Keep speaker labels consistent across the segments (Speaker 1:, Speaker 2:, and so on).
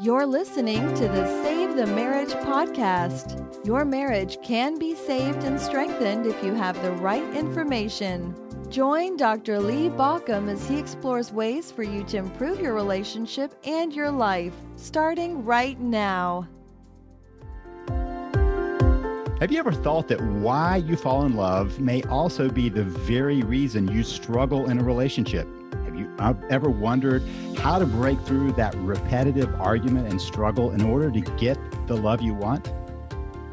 Speaker 1: You're listening to the Save the Marriage podcast. Your marriage can be saved and strengthened if you have the right information. Join Dr. Lee Baucom as he explores ways for you to improve your relationship and your life, starting right now.
Speaker 2: Have you ever thought that why you fall in love may also be the very reason you struggle in a relationship? Have ever wondered how to break through that repetitive argument and struggle in order to get the love you want?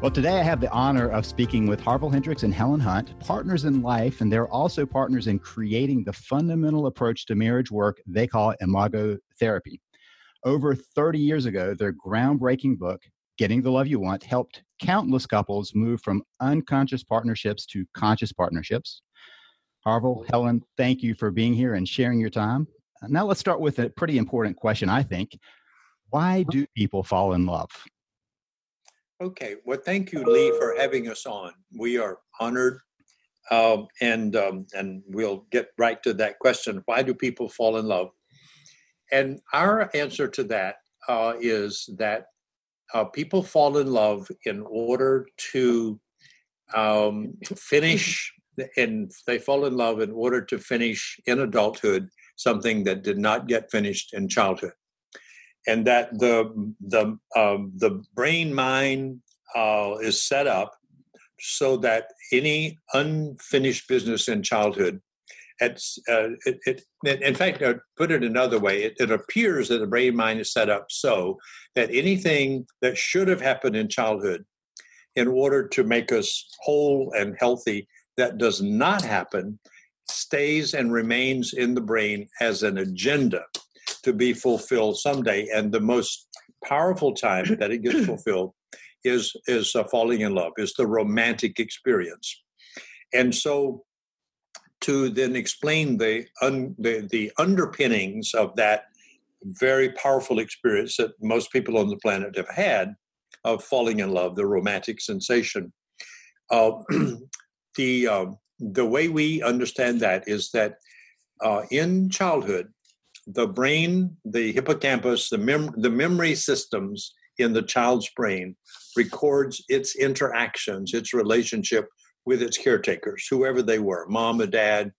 Speaker 2: Well, today I have the honor of speaking with Harville Hendrix and Helen Hunt, partners in life, and they're also partners in creating the fundamental approach to marriage work they call imago therapy. Over 30 years ago, their groundbreaking book, Getting the Love You Want, helped countless couples move from unconscious partnerships to conscious partnerships. Harville, Helen, thank you for being here and sharing your time. Now let's start with a pretty important question, I think. Why do people fall in love?
Speaker 3: Okay. Well, thank you, Lee, for having us on. We are honored, um, and um, and we'll get right to that question. Why do people fall in love? And our answer to that uh, is that uh, people fall in love in order to um, finish, and they fall in love in order to finish in adulthood something that did not get finished in childhood. And that the the um, the brain mind uh, is set up so that any unfinished business in childhood it's, uh, it, it, in fact, uh, put it another way, it, it, appears that the brain mind is set up so that anything that should have happened in childhood in order to make us whole and healthy that does not happen stays and remains in the brain as an agenda to be fulfilled someday. And the most powerful time that it gets fulfilled is is uh, falling in love, is the romantic experience. And so, to then explain the, un, the the underpinnings of that very powerful experience that most people on the planet have had of falling in love, the romantic sensation. Uh, the uh, the way we understand that is that uh, in childhood, the brain, the hippocampus, the, mem- the memory systems in the child's brain records its interactions, its relationship with its caretakers, whoever they were, mom or dad,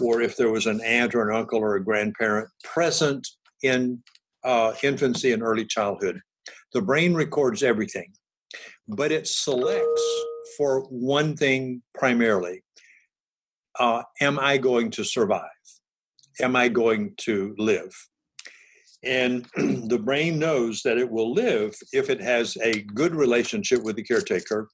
Speaker 3: or if there was an aunt or an uncle or a grandparent present in uh, infancy and early childhood. The brain records everything, but it selects for one thing primarily uh, Am I going to survive? am I going to live? And the brain knows that it will live if it has a good relationship with the caretaker,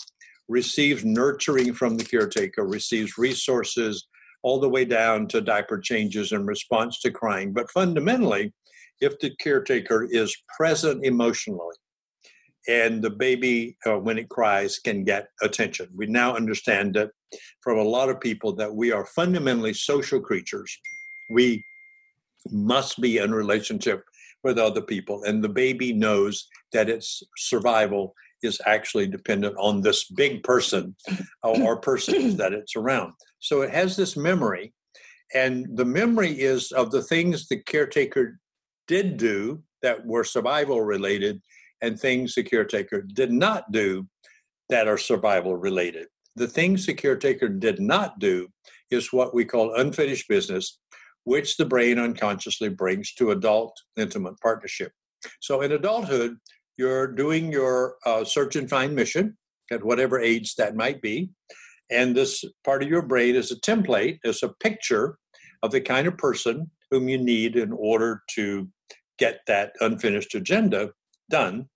Speaker 3: receives nurturing from the caretaker, receives resources all the way down to diaper changes in response to crying. But fundamentally, if the caretaker is present emotionally, and the baby, uh, when it cries, can get attention. We now understand that from a lot of people that we are fundamentally social creatures we must be in relationship with other people and the baby knows that its survival is actually dependent on this big person or persons that it's around so it has this memory and the memory is of the things the caretaker did do that were survival related and things the caretaker did not do that are survival related the things the caretaker did not do is what we call unfinished business which the brain unconsciously brings to adult intimate partnership. So in adulthood, you're doing your uh, search and find mission at whatever age that might be. And this part of your brain is a template, is a picture of the kind of person whom you need in order to get that unfinished agenda done.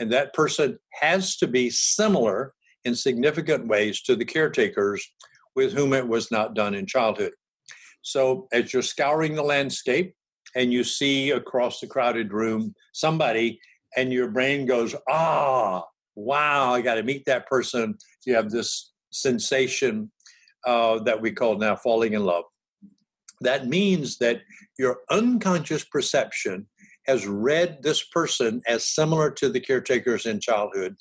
Speaker 3: And that person has to be similar in significant ways to the caretakers with whom it was not done in childhood. So as you're scouring the landscape and you see across the crowded room somebody, and your brain goes, ah, wow, I got to meet that person. You have this sensation uh, that we call now falling in love. That means that your unconscious perception has read this person as similar to the caretakers in childhood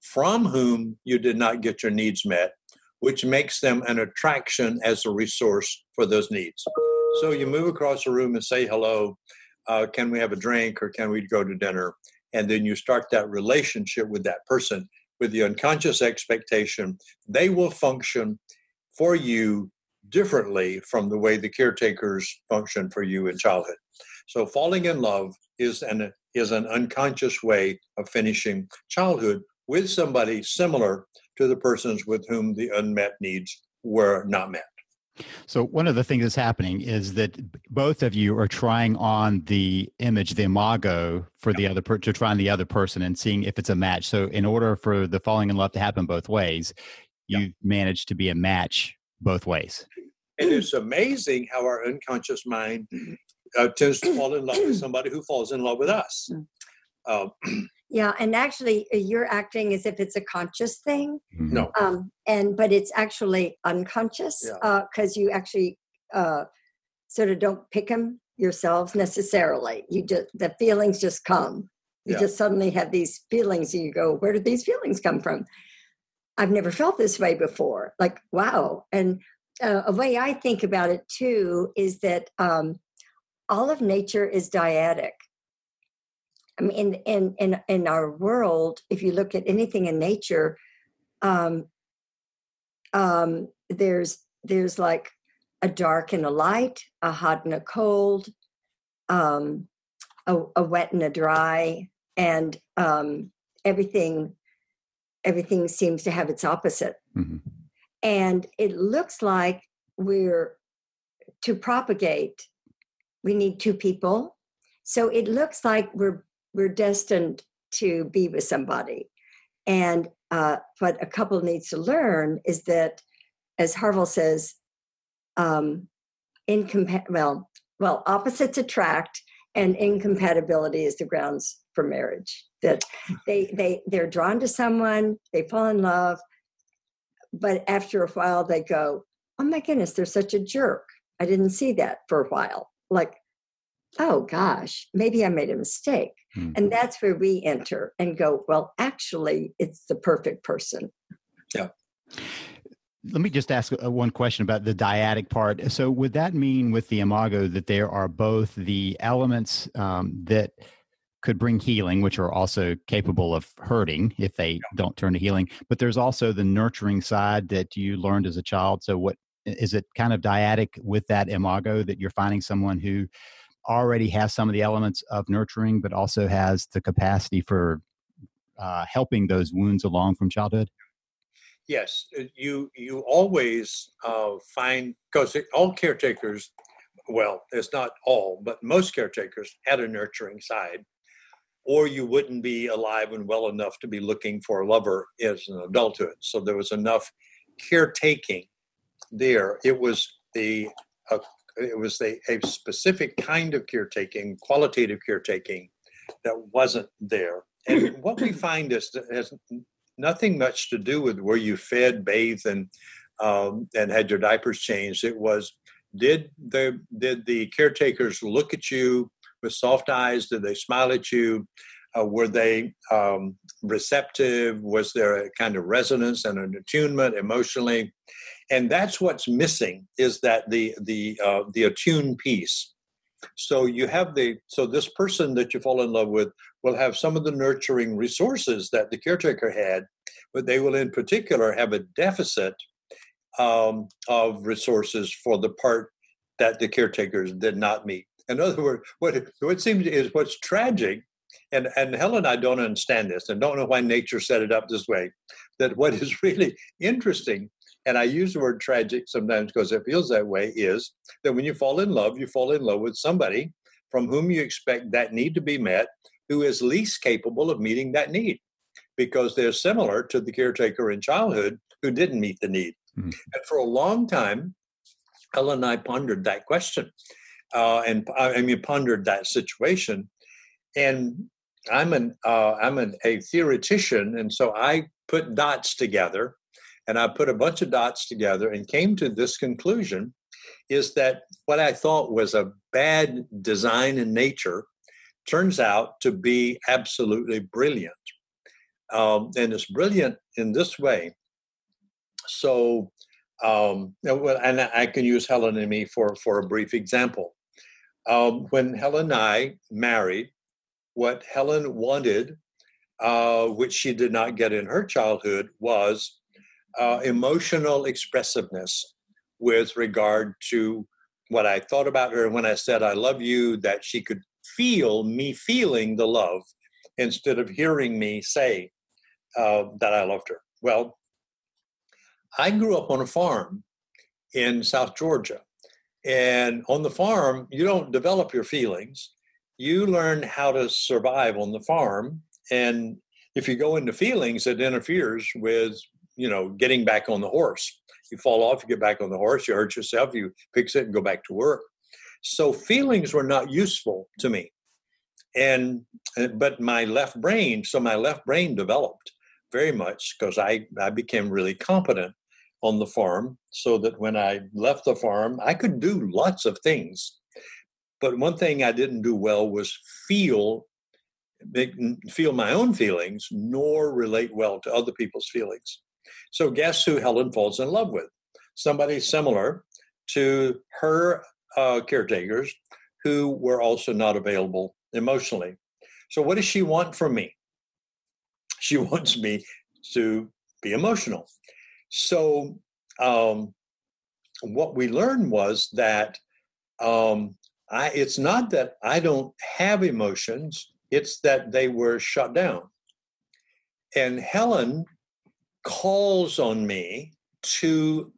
Speaker 3: from whom you did not get your needs met which makes them an attraction as a resource for those needs. So you move across the room and say hello. uh, can we have a drink or can we go to dinner? And then you start that relationship with that person with the unconscious expectation they will function for you differently from the way the caretakers function for you in childhood. So falling in love is an is an unconscious way of finishing childhood with somebody similar to the persons with whom the unmet needs were not met.
Speaker 2: So one of the things that's happening is that both of you are trying on the image, the imago, for the other per- to try on the other person and seeing if it's a match. So in order for the falling in love to happen both ways, you manage to be a match both ways.
Speaker 3: And it's amazing how our unconscious mind uh, tends to fall in love with somebody who falls in love with us.
Speaker 4: Um, yeah, and actually, uh, you're acting as if it's a conscious thing.
Speaker 3: Mm-hmm. No,
Speaker 4: um, and but it's actually unconscious because yeah. uh, you actually uh, sort of don't pick them yourselves necessarily. You just the feelings just come. You yeah. just suddenly have these feelings, and you go, "Where did these feelings come from?" I've never felt this way before. Like, wow! And uh, a way I think about it too is that um, all of nature is dyadic. I mean, in, in, in, in our world, if you look at anything in nature, um, um, there's there's like a dark and a light, a hot and a cold, um, a, a wet and a dry, and um, everything everything seems to have its opposite. Mm-hmm. And it looks like we're to propagate we need two people. So it looks like we're we're destined to be with somebody. And uh, what a couple needs to learn is that as harville says um incompa- well well opposites attract and incompatibility is the grounds for marriage. That they they they're drawn to someone they fall in love but after a while they go oh my goodness they're such a jerk. I didn't see that for a while like, oh gosh, maybe I made a mistake. Mm-hmm. And that's where we enter and go, well, actually, it's the perfect person.
Speaker 3: Yeah.
Speaker 2: Let me just ask one question about the dyadic part. So, would that mean with the imago that there are both the elements um, that could bring healing, which are also capable of hurting if they don't turn to healing, but there's also the nurturing side that you learned as a child. So, what is it kind of dyadic with that imago that you're finding someone who already has some of the elements of nurturing but also has the capacity for uh, helping those wounds along from childhood?
Speaker 3: Yes uh, you you always uh, find because all caretakers well it's not all but most caretakers had a nurturing side or you wouldn't be alive and well enough to be looking for a lover as an adulthood. So there was enough caretaking there. It was the uh, it was a, a specific kind of caretaking, qualitative caretaking, that wasn't there. And what we find is that has nothing much to do with where you fed, bathed, and um, and had your diapers changed. It was did the did the caretakers look at you with soft eyes? Did they smile at you? Uh, were they um, receptive? Was there a kind of resonance and an attunement emotionally? And that's what's missing is that the the uh, the attuned piece. So you have the so this person that you fall in love with will have some of the nurturing resources that the caretaker had but they will in particular have a deficit um, of resources for the part that the caretakers did not meet. In other words what what seems is what's tragic and and helen and i don't understand this and don't know why nature set it up this way that what is really interesting and I use the word tragic sometimes because it feels that way, is that when you fall in love, you fall in love with somebody from whom you expect that need to be met who is least capable of meeting that need because they're similar to the caretaker in childhood who didn't meet the need. Mm-hmm. And for a long time, Helen and I pondered that question. Uh, and I mean, pondered that situation. And I'm an uh, I'm an, a theoretician, and so I put dots together and I put a bunch of dots together and came to this conclusion is that what I thought was a bad design in nature turns out to be absolutely brilliant. Um, and it's brilliant in this way. So, um, and I can use Helen and me for, for a brief example. Um, when Helen and I married, what Helen wanted, uh, which she did not get in her childhood, was uh, emotional expressiveness with regard to what I thought about her when I said, I love you, that she could feel me feeling the love instead of hearing me say uh, that I loved her. Well, I grew up on a farm in South Georgia. And on the farm, you don't develop your feelings. You learn how to survive on the farm. And if you go into feelings, it interferes with, you know, getting back on the horse. You fall off, you get back on the horse, you hurt yourself, you fix it and go back to work. So feelings were not useful to me. And uh, but my left brain, so my left brain developed very much because I, I became really competent on the farm so that when I left the farm, I could do lots of things. But one thing I didn't do well was feel feel my own feelings nor relate well to other people's feelings. So guess who Helen falls in love with? Somebody similar to her uh, caretakers who were also not available emotionally. So what does she want from me? She wants me to be emotional. So, um, what we learned was that um, I, it's not that I don't have emotions, it's that they were shut down. And Helen calls on me to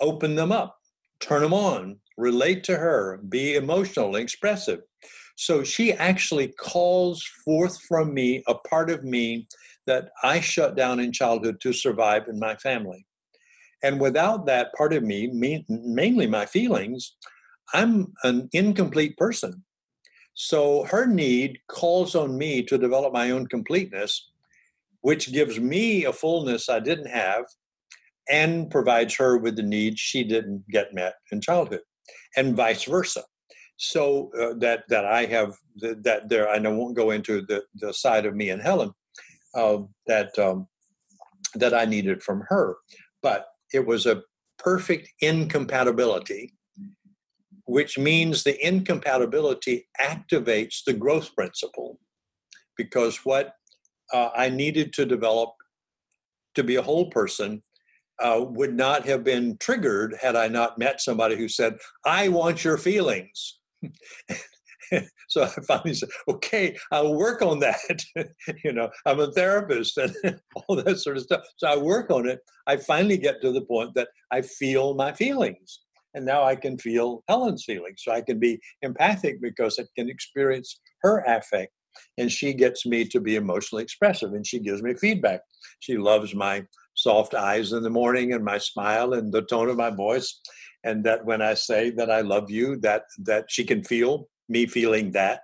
Speaker 3: open them up, turn them on, relate to her, be emotional, expressive. So she actually calls forth from me a part of me that I shut down in childhood to survive in my family. And without that part of me, me mainly my feelings, I'm an incomplete person. So her need calls on me to develop my own completeness, which gives me a fullness I didn't have and provides her with the needs she didn't get met in childhood, and vice versa. So uh, that that I have that there, and I won't go into the the side of me and Helen uh, that um, that I needed from her, but it was a perfect incompatibility, which means the incompatibility activates the growth principle. Because what uh, I needed to develop to be a whole person uh, would not have been triggered had I not met somebody who said, I want your feelings. so I finally said, okay, I'll work on that. you know, I'm a therapist and all that sort of stuff. So I work on it. I finally get to the point that I feel my feelings. And now I can feel Helen's feelings. So I can be empathic because I can experience her affect. And she gets me to be emotionally expressive and she gives me feedback. She loves my soft eyes in the morning and my smile and the tone of my voice and that when i say that i love you that that she can feel me feeling that.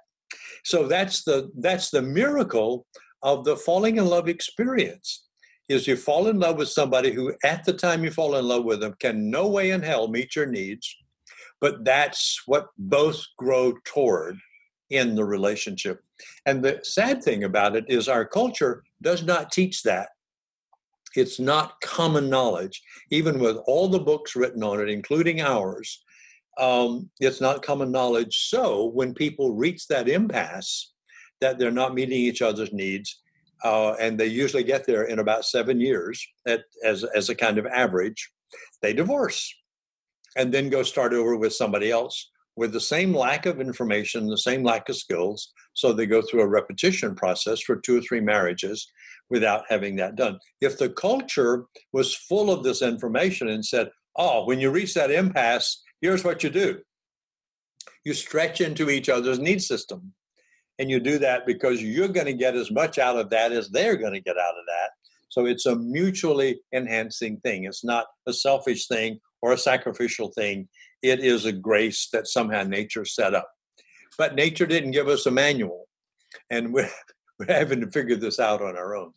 Speaker 3: So that's the that's the miracle of the falling in love experience. Is you fall in love with somebody who at the time you fall in love with them can no way in hell meet your needs, but that's what both grow toward in the relationship. And the sad thing about it is our culture does not teach that. It's not common knowledge, even with all the books written on it, including ours um, it's not common knowledge. So when people reach that impasse, that they're not meeting each other's needs, uh, and they usually get there in about seven years at, as, as a kind of average, they divorce and then go start over with somebody else with the same lack of information, the same lack of skills. So they go through a repetition process for two or three marriages without having that done. If the culture was full of this information and said, oh, when you reach that impasse, here's what you do you stretch into each other's need system. And you do that because you're going to get as much out of that as they're going to get out of that. So it's a mutually enhancing thing. It's not a selfish thing or a sacrificial thing. It is a grace that somehow nature set up. But nature didn't give us a manual. And we're, we're having to figure this out on our own.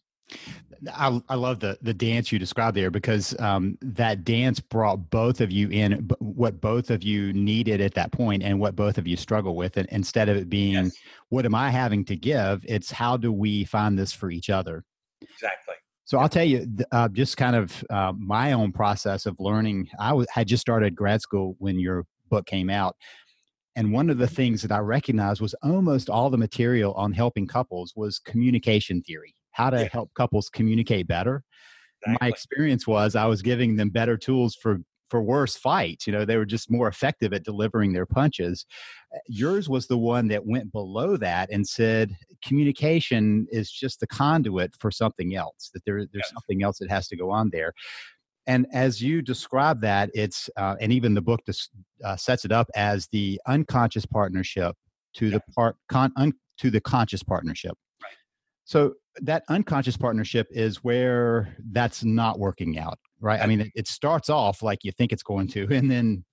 Speaker 2: I, I love the the dance you described there because um, that dance brought both of you in what both of you needed at that point and what both of you struggle with. And instead of it being, yes. what am I having to give? It's how do we find this for each other?
Speaker 3: Exactly.
Speaker 2: So I'll tell you, uh, just kind of uh, my own process of learning. I had just started grad school when your book came out, and one of the things that I recognized was almost all the material on helping couples was communication theory, how to yeah. help couples communicate better. Exactly. My experience was I was giving them better tools for for worse fights. You know, they were just more effective at delivering their punches. Yours was the one that went below that and said communication is just the conduit for something else. That there, there's yes. something else that has to go on there. And as you describe that, it's uh, and even the book dis, uh, sets it up as the unconscious partnership to yeah. the part con, un, to the conscious partnership. Right. So that unconscious partnership is where that's not working out, right? I mean, it, starts off like you think it's going to, and then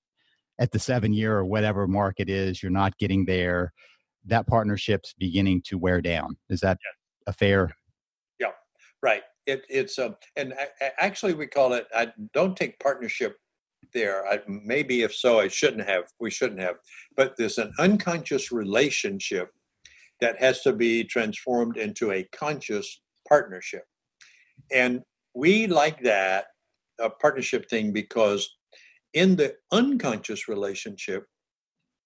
Speaker 2: at the seven year or whatever mark it is, you're not getting there. That partnership's beginning to wear down. Is that yeah. a fair?
Speaker 3: Yeah, right. It, it's um, and actually we call it. I don't take partnership there. I, maybe if so, I shouldn't have. We shouldn't have. But there's an unconscious relationship that has to be transformed into a conscious partnership, and we like that a partnership thing because in the unconscious relationship,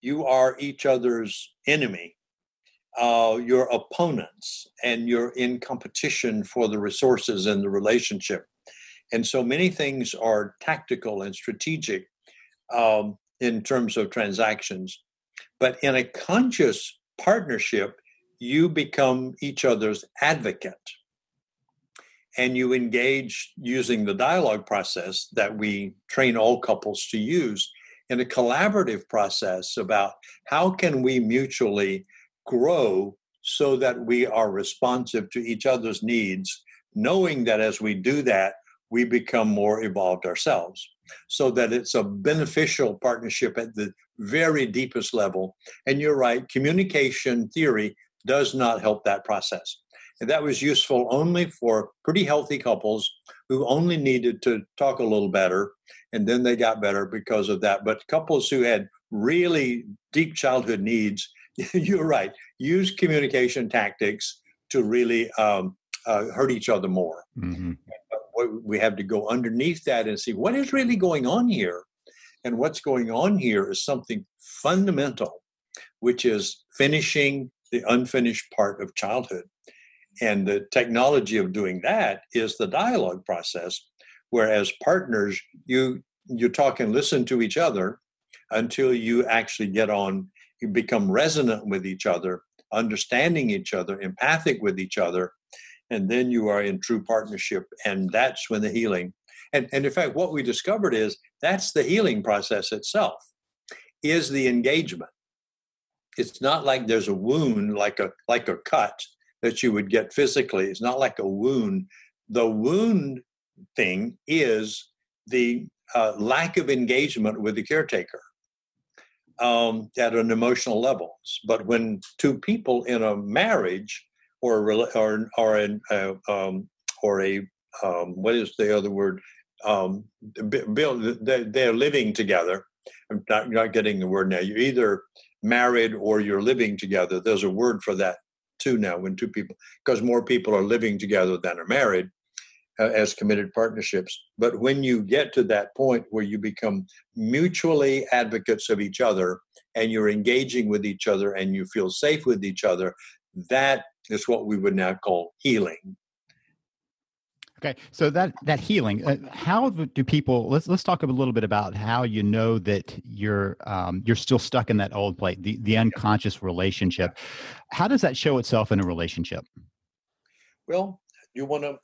Speaker 3: you are each other's enemy uh, your opponents and you're in competition for the resources in the relationship. And so many things are tactical and strategic um, in terms of transactions. But in a conscious partnership, you become each other's advocate. And you engage using the dialogue process that we train all couples to use in a collaborative process about how can we mutually grow so that we are responsive to each other's needs, knowing that as we do that, we become more evolved ourselves. So that it's a beneficial partnership at the very deepest level. And you're right, communication theory does not help that process. And that was useful only for pretty healthy couples who only needed to talk a little better, and then they got better because of that. But couples who had really deep childhood needs you're right. Use communication tactics to really um, uh, hurt each other more. Mm-hmm. We have to go underneath that and see what is really going on here. And what's going on here is something fundamental, which is finishing the unfinished part of childhood. And the technology of doing that is the dialogue process, whereas partners, you you talk and listen to each other until you actually get on you become resonant with each other, understanding each other, empathic with each other, and then you are in true partnership. And that's when the healing. And, and in fact, what we discovered is that's the healing process itself, is the engagement. It's not like there's a wound, like a like a cut that you would get physically. It's not like a wound. The wound thing is the uh, lack of engagement with the caretaker um, at an emotional level. But when two people in a marriage or or or in uh, um, or a um, what is the other word? Um, build, they're living together. I'm not, not getting the word now. You're either married or you're living together. There's a word for that too now when two people, because more people are living together than are married uh, as committed partnerships. But when you get to that point where you become mutually advocates of each other and you're engaging with each other and you feel safe with each other, that is what we would now call healing.
Speaker 2: Okay, so that that healing, uh, how do people? Let's let's talk a little bit about how you know that you're um, you're still stuck in that old plate, the the unconscious relationship. How does that show itself in a relationship?
Speaker 3: Well, you want to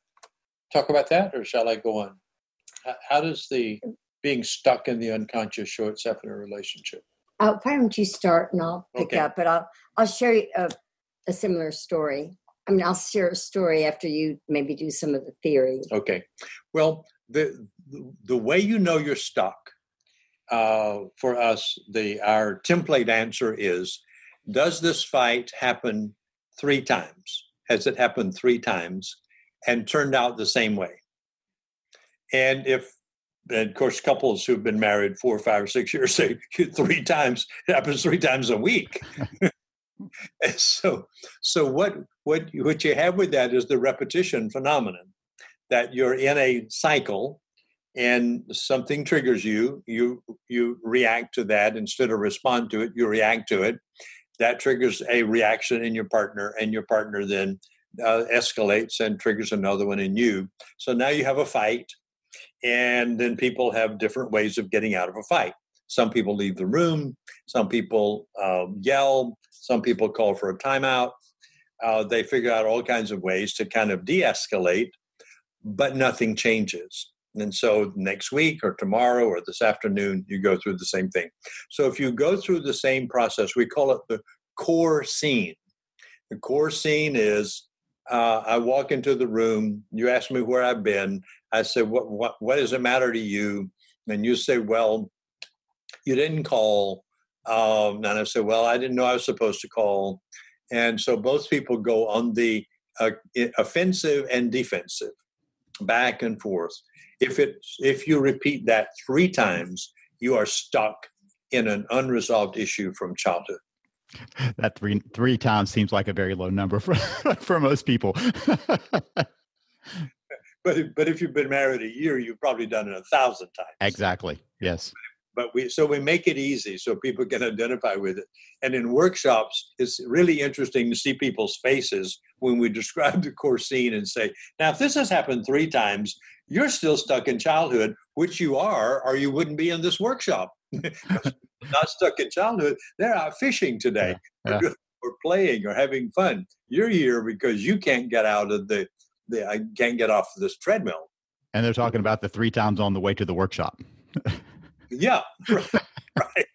Speaker 3: talk about that, or shall I go on? How does the being stuck in the unconscious show itself in a relationship?
Speaker 4: Uh, why don't you start and I'll pick okay. up? But I'll I'll share a, a similar story. I mean, I'll share a story after you maybe do some of the theory.
Speaker 3: Okay. Well, the the way you know you're stuck uh, for us, the our template answer is: Does this fight happen three times? Has it happened three times? and turned out the same way. And if, and of course, couples who've been married four, five, or six years say three times, it happens three times a week. so, so what what what you have with that is the repetition phenomenon, that you're in a cycle, and something triggers you you you react to that instead of respond to it you react to it. That triggers a reaction in your partner and your partner then uh, escalates and triggers another one in you. So now you have a fight and then people have different ways of getting out of a fight. Some people leave the room some people uh, yell some people call for a timeout uh, they figure out all kinds of ways to kind of de-escalate but nothing changes and so next week or tomorrow or this afternoon, you go through the same thing. So if you go through the same process, we call it the core scene. The core scene is uh, I walk into the room, you ask me where I've been. I say, what, what, what does it matter to you? And you say, well, you didn't call. Um, and I said, well, I didn't know I was supposed to call. And so both people go on the uh, offensive and defensive, back and forth. If it if you repeat that three times, you are stuck in an unresolved issue from childhood.
Speaker 2: That three three times seems like a very low number for for most people.
Speaker 3: but but if you've been married a year, you've probably done it a thousand times.
Speaker 2: Exactly. Yes.
Speaker 3: But we so we make it easy so people can identify with it. And in workshops, it's really interesting to see people's faces when we describe the core scene and say, now if this has happened three times, you're still stuck in childhood, which you are, or you wouldn't be in this workshop. Not stuck in childhood. They're out fishing today, yeah. Yeah. or playing, or having fun. You're here because you can't get out of the, the I can't get off of this treadmill.
Speaker 2: And they're talking about the three times on the way to the workshop.
Speaker 3: Yeah, right. right.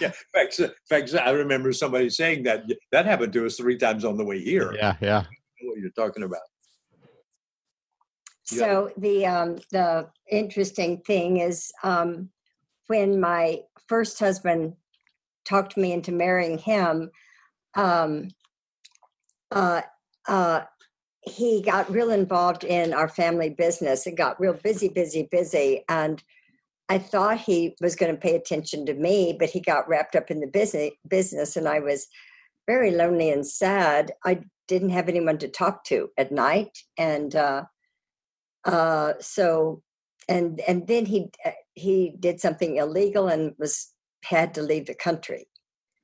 Speaker 3: Yeah, in fact, in fact, I remember somebody saying that that happened to us three times on the way here.
Speaker 2: Yeah, yeah.
Speaker 3: What you're talking about.
Speaker 4: So the um, the interesting thing is um, when my first husband talked me into marrying him, um, uh, uh, he got real involved in our family business. It got real busy, busy, busy, and I thought he was going to pay attention to me, but he got wrapped up in the business business, and I was very lonely and sad. I didn't have anyone to talk to at night, and uh, uh, so, and and then he uh, he did something illegal and was had to leave the country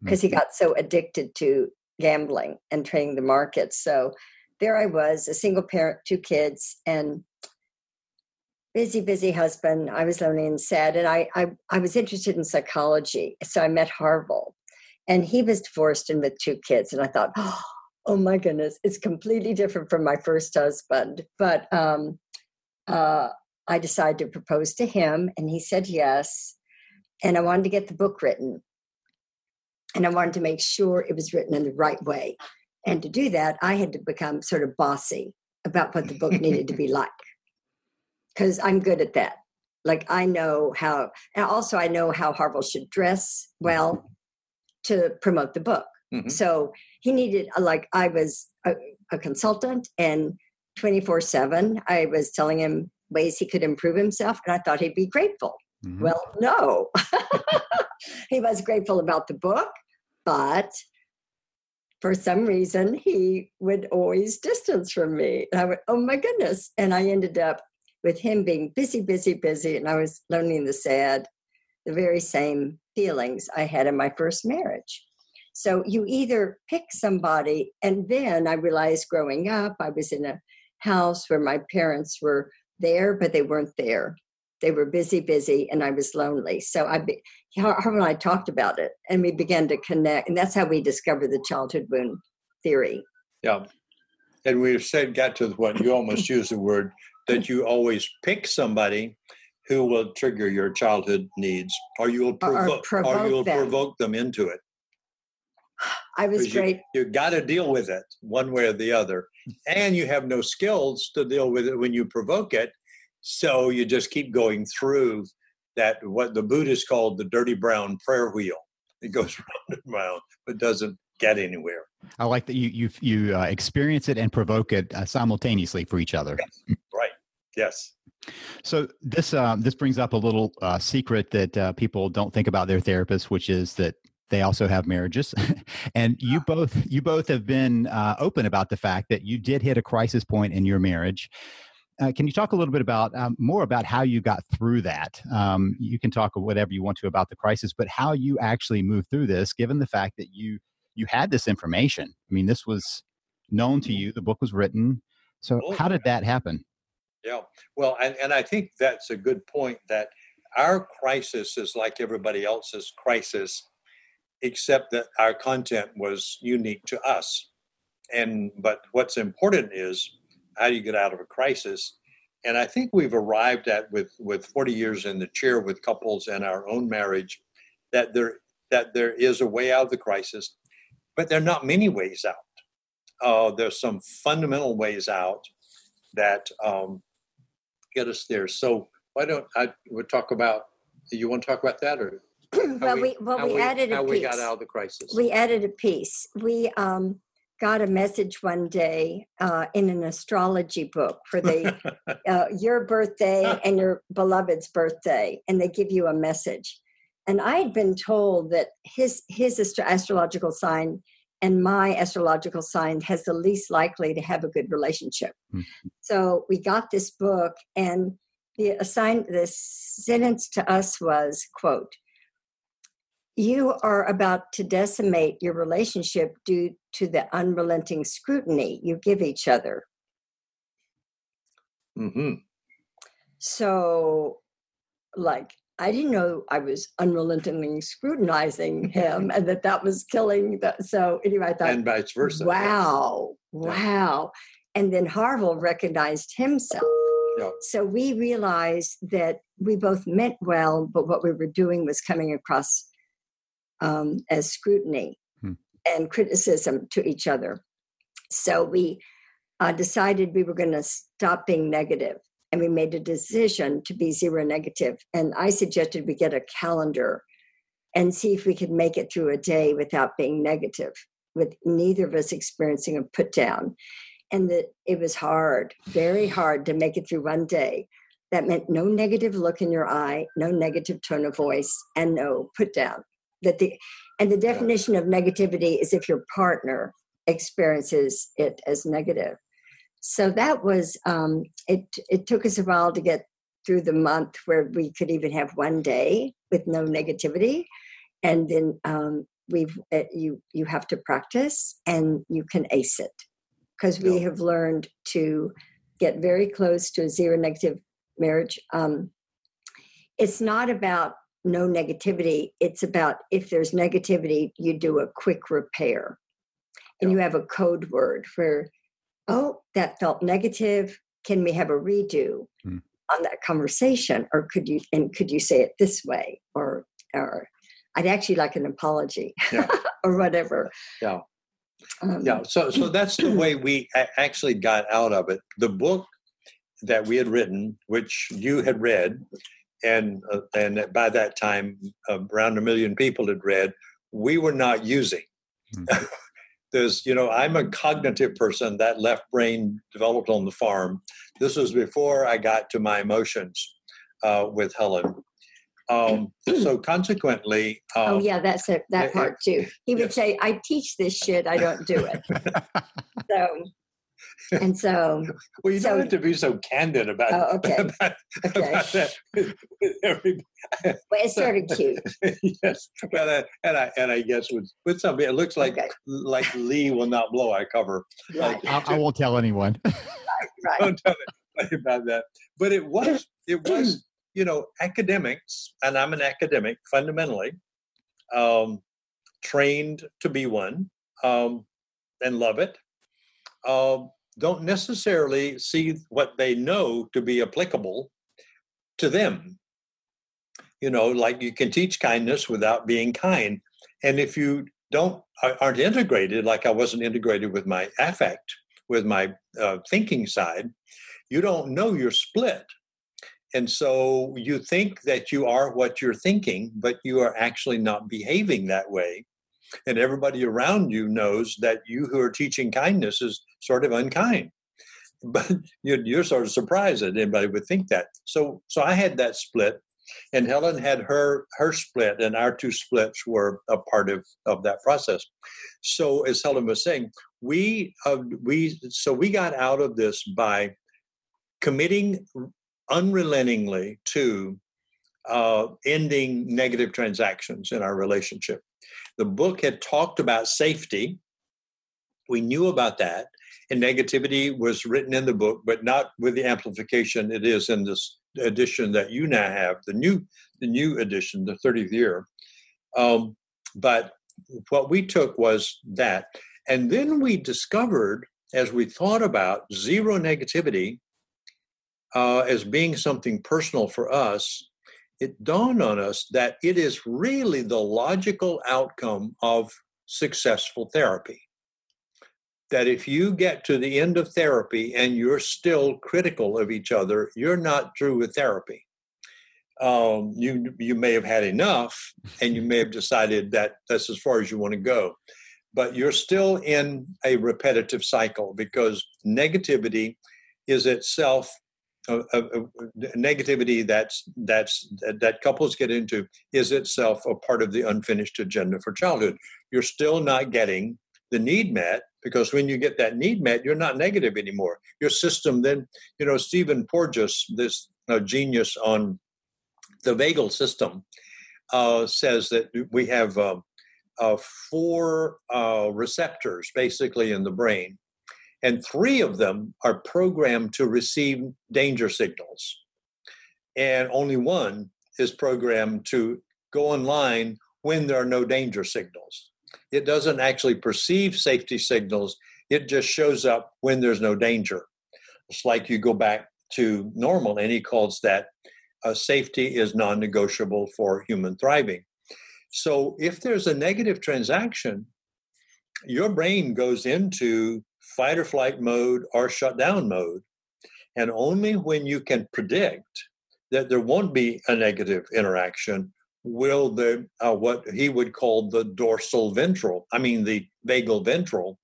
Speaker 4: because mm-hmm. he got so addicted to gambling and trading the markets. So there I was, a single parent, two kids, and busy, busy husband. I was lonely and sad, and I I, I was interested in psychology, so I met Harville, and he was divorced and with two kids, and I thought. Oh, oh my goodness, it's completely different from my first husband. But um, uh, I decided to propose to him, and he said yes. And I wanted to get the book written. And I wanted to make sure it was written in the right way. And to do that, I had to become sort of bossy about what the book needed to be like. Because I'm good at that. Like I know how, and also I know how Harville should dress well to promote the book. Mm-hmm. So he needed, like, I was a, a consultant and 24 7. I was telling him ways he could improve himself, and I thought he'd be grateful. Mm-hmm. Well, no. he was grateful about the book, but for some reason, he would always distance from me. And I went, oh my goodness. And I ended up with him being busy, busy, busy, and I was learning the sad, the very same feelings I had in my first marriage. So you either pick somebody, and then I realized growing up, I was in a house where my parents were there, but they weren't there. They were busy, busy, and I was lonely. So I, Harville and I talked about it, and we began to connect, and that's how we discovered the childhood wound theory.
Speaker 3: Yeah, and we've said got to what you almost used the word that you always pick somebody who will trigger your childhood needs, or you'll provo- or, or, or you'll them. provoke them into it.
Speaker 4: I was great.
Speaker 3: You, you got to deal with it one way or the other. And you have no skills to deal with it when you provoke it. So you just keep going through that, what the Buddhists called the dirty brown prayer wheel. It goes round and round, but doesn't get anywhere.
Speaker 2: I like that you you you uh, experience it and provoke it uh, simultaneously for each other.
Speaker 3: Yes. Yes.
Speaker 2: So this uh, this brings up a little uh, secret that uh, people don't think about their therapist, which is that they also have marriages and you both you both have been uh, open about the fact that you did hit a crisis point in your marriage uh, can you talk a little bit about um, more about how you got through that? Um, you can talk whatever you want to about the crisis, but how you actually moved through this, given the fact that you you had this information. I mean, this was known to you. The book was written. So, oh, how did that happen?
Speaker 3: Yeah, well, and, and I think that's a good point. That our crisis is like everybody else's crisis, except that our content was unique to us. And but what's important is how do you get out of a crisis? And I think we've arrived at with with 40 years in the chair with couples and our own marriage that there that there is a way out of the crisis, but there are not many ways out. Uh, there's some fundamental ways out that um, get us there. So why don't I would talk about? You want to talk about that, or
Speaker 4: well, we, we well we, we, added a
Speaker 3: how
Speaker 4: piece.
Speaker 3: we got out of the crisis.
Speaker 4: We added a piece. We um, got a message one day uh, in an astrology book for the uh, your birthday and your beloved's birthday, and they give you a message. And I had been told that his his astro- astrological sign and my astrological sign has the least likely to have a good relationship. Mm-hmm. So we got this book, and the assign the sentence to us was quote you are about to decimate your relationship due to the unrelenting scrutiny you give each other.
Speaker 3: Mm-hmm.
Speaker 4: So, like, I didn't know I was unrelentingly scrutinizing him and that that was killing. The, so, anyway, I thought.
Speaker 3: And vice versa.
Speaker 4: Wow. Yeah. Wow. And then Harville recognized himself. Yeah. So we realized that we both meant well, but what we were doing was coming across um, as scrutiny hmm. and criticism to each other. So we uh, decided we were going to stop being negative and we made a decision to be zero negative. And I suggested we get a calendar and see if we could make it through a day without being negative, with neither of us experiencing a put down. And that it was hard, very hard to make it through one day. That meant no negative look in your eye, no negative tone of voice, and no put down that the and the definition of negativity is if your partner experiences it as negative so that was um, it it took us a while to get through the month where we could even have one day with no negativity. And then um, we've uh, you you have to practice and you can ace it. Because we have learned to get very close to a zero negative marriage. Um, it's not about no negativity. It's about if there's negativity, you do a quick repair. And you have a code word for, oh, that felt negative. Can we have a redo mm. on that conversation? Or could you and could you say it this way? Or or I'd actually like an apology yeah. or whatever.
Speaker 3: Yeah. Um, yeah. So so that's the way we actually got out of it. The book that we had written, which you had read, and uh, and by that time uh, around a million people had read we were not using mm-hmm. there's you know i'm a cognitive person that left brain developed on the farm this was before i got to my emotions uh, with helen um, so consequently
Speaker 4: um, oh yeah that's it that part too he would yes. say i teach this shit i don't do it so and so
Speaker 3: well you so, don't have to be so candid about,
Speaker 4: oh, okay. about, okay. about that with, with everybody. well it started cute
Speaker 3: yes and I, and I and I guess with with something it looks like okay. like Lee will not blow I cover
Speaker 2: right. Like, I, I, won't tell anyone right,
Speaker 3: right. don't tell anybody about that but it was it was you know academics and I'm an academic fundamentally um, trained to be one um, and love it um, don't necessarily see what they know to be applicable to them. You know, like you can teach kindness without being kind. And if you don't aren't integrated, like I wasn't integrated with my affect, with my uh, thinking side, you don't know you're split. And so you think that you are what you're thinking, but you are actually not behaving that way and everybody around you knows that you who are teaching kindness is sort of unkind but you're, sort of surprised that anybody would think that so so i had that split and helen had her her split and our two splits were a part of of that process so as helen was saying we uh, we so we got out of this by committing unrelentingly to uh, ending negative transactions in our relationship. The book had talked about safety. We knew about that. And negativity was written in the book, but not with the amplification it is in this edition that you now have, the new, the new edition, the 30th year. Um, but what we took was that. And then we discovered, as we thought about zero negativity uh, as being something personal for us, it dawned on us that it is really the logical outcome of successful therapy. That if you get to the end of therapy and you're still critical of each other, you're not through with therapy. Um, you you may have had enough, and you may have decided that that's as far as you want to go, but you're still in a repetitive cycle because negativity is itself uh, uh, negativity that's that's that couples get into is itself a part of the unfinished agenda for childhood. You're still not getting the need met because when you get that need met, you're not negative anymore. Your system then, you know, Stephen Porges, this uh, genius on the vagal system, uh, says that we have uh, uh four receptors basically in the brain and three of them are programmed to receive danger signals. And only one is programmed to go online when there are no danger signals. It doesn't actually perceive safety signals, it just shows up when there's no danger. It's like you go back to normal, and he calls that uh, safety is non negotiable for human thriving. So if there's a negative transaction, your brain goes into fight or flight mode or shutdown mode. And only when you can predict that there won't be a negative interaction will the uh, what he would call the dorsal ventral, I mean the vagal ventral,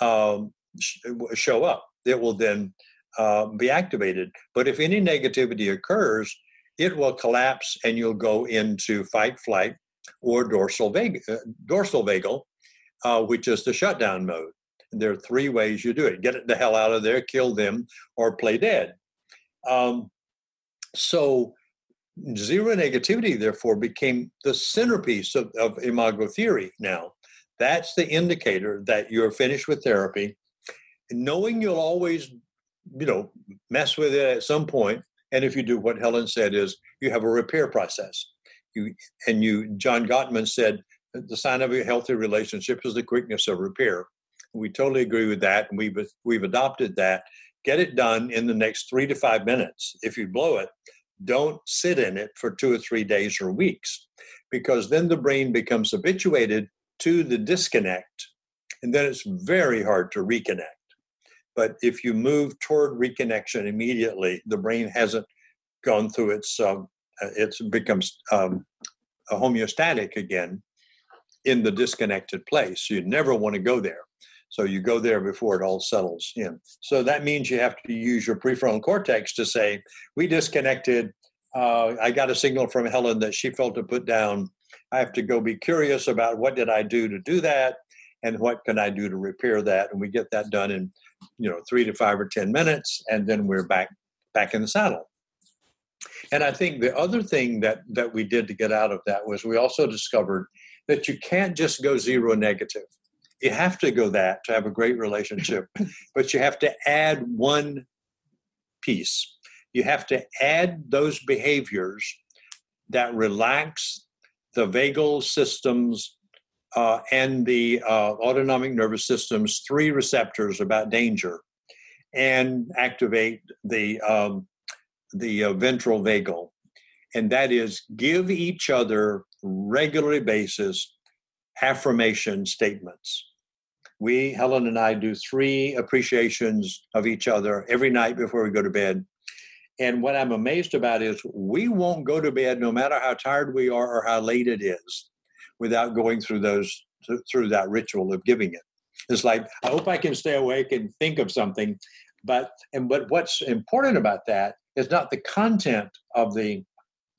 Speaker 3: um, sh- show up. It will then uh, be activated. But if any negativity occurs, it will collapse and you'll go into fight, flight, or dorsal, vag- uh, dorsal vagal, uh, which is the shutdown mode. and There are three ways you do it get the hell out of there, kill them, or play dead. Um, so, zero negativity, therefore, became the centerpiece of, of imago theory now. That's the indicator that you're finished with therapy. Knowing you'll always, you know, mess with it at some point, and if you do what Helen said is you have a repair process. You and you, John Gottman said, the sign of a healthy relationship is the quickness of repair. We totally agree with that, and we've we've adopted that. Get it done in the next three to five minutes. If you blow it, don't sit in it for two or three days or weeks, because then the brain becomes habituated to the disconnect, and then it's very hard to reconnect. But if you move toward reconnection immediately, the brain hasn't gone through its um, uh, it becomes um, homeostatic again in the disconnected place. You never want to go there. So you go there before it all settles in. So that means you have to use your prefrontal cortex to say, we disconnected. Uh, I got a signal from Helen that she felt to put down. I have to go be curious about what did I do to do that and what can I do to repair that. And we get that done in, you know, three to five or 10 minutes. And then we're back, back in the saddle. And I think the other thing that, that we did to get out of that was we also discovered that you can't just go zero negative you have to go that to have a great relationship but you have to add one piece. You have to add those behaviors that relax the vagal systems uh, and the uh, autonomic nervous system's three receptors about danger and activate the um, the uh, ventral vagal. And that is give each other regularly basis affirmation statements. We, Helen and I, do three appreciations of each other every night before we go to bed. And what I'm amazed about is we won't go to bed no matter how tired we are or how late it is without going through those through that ritual of giving it. It's like I hope I can stay awake and think of something, but and but what's important about that is not the content of the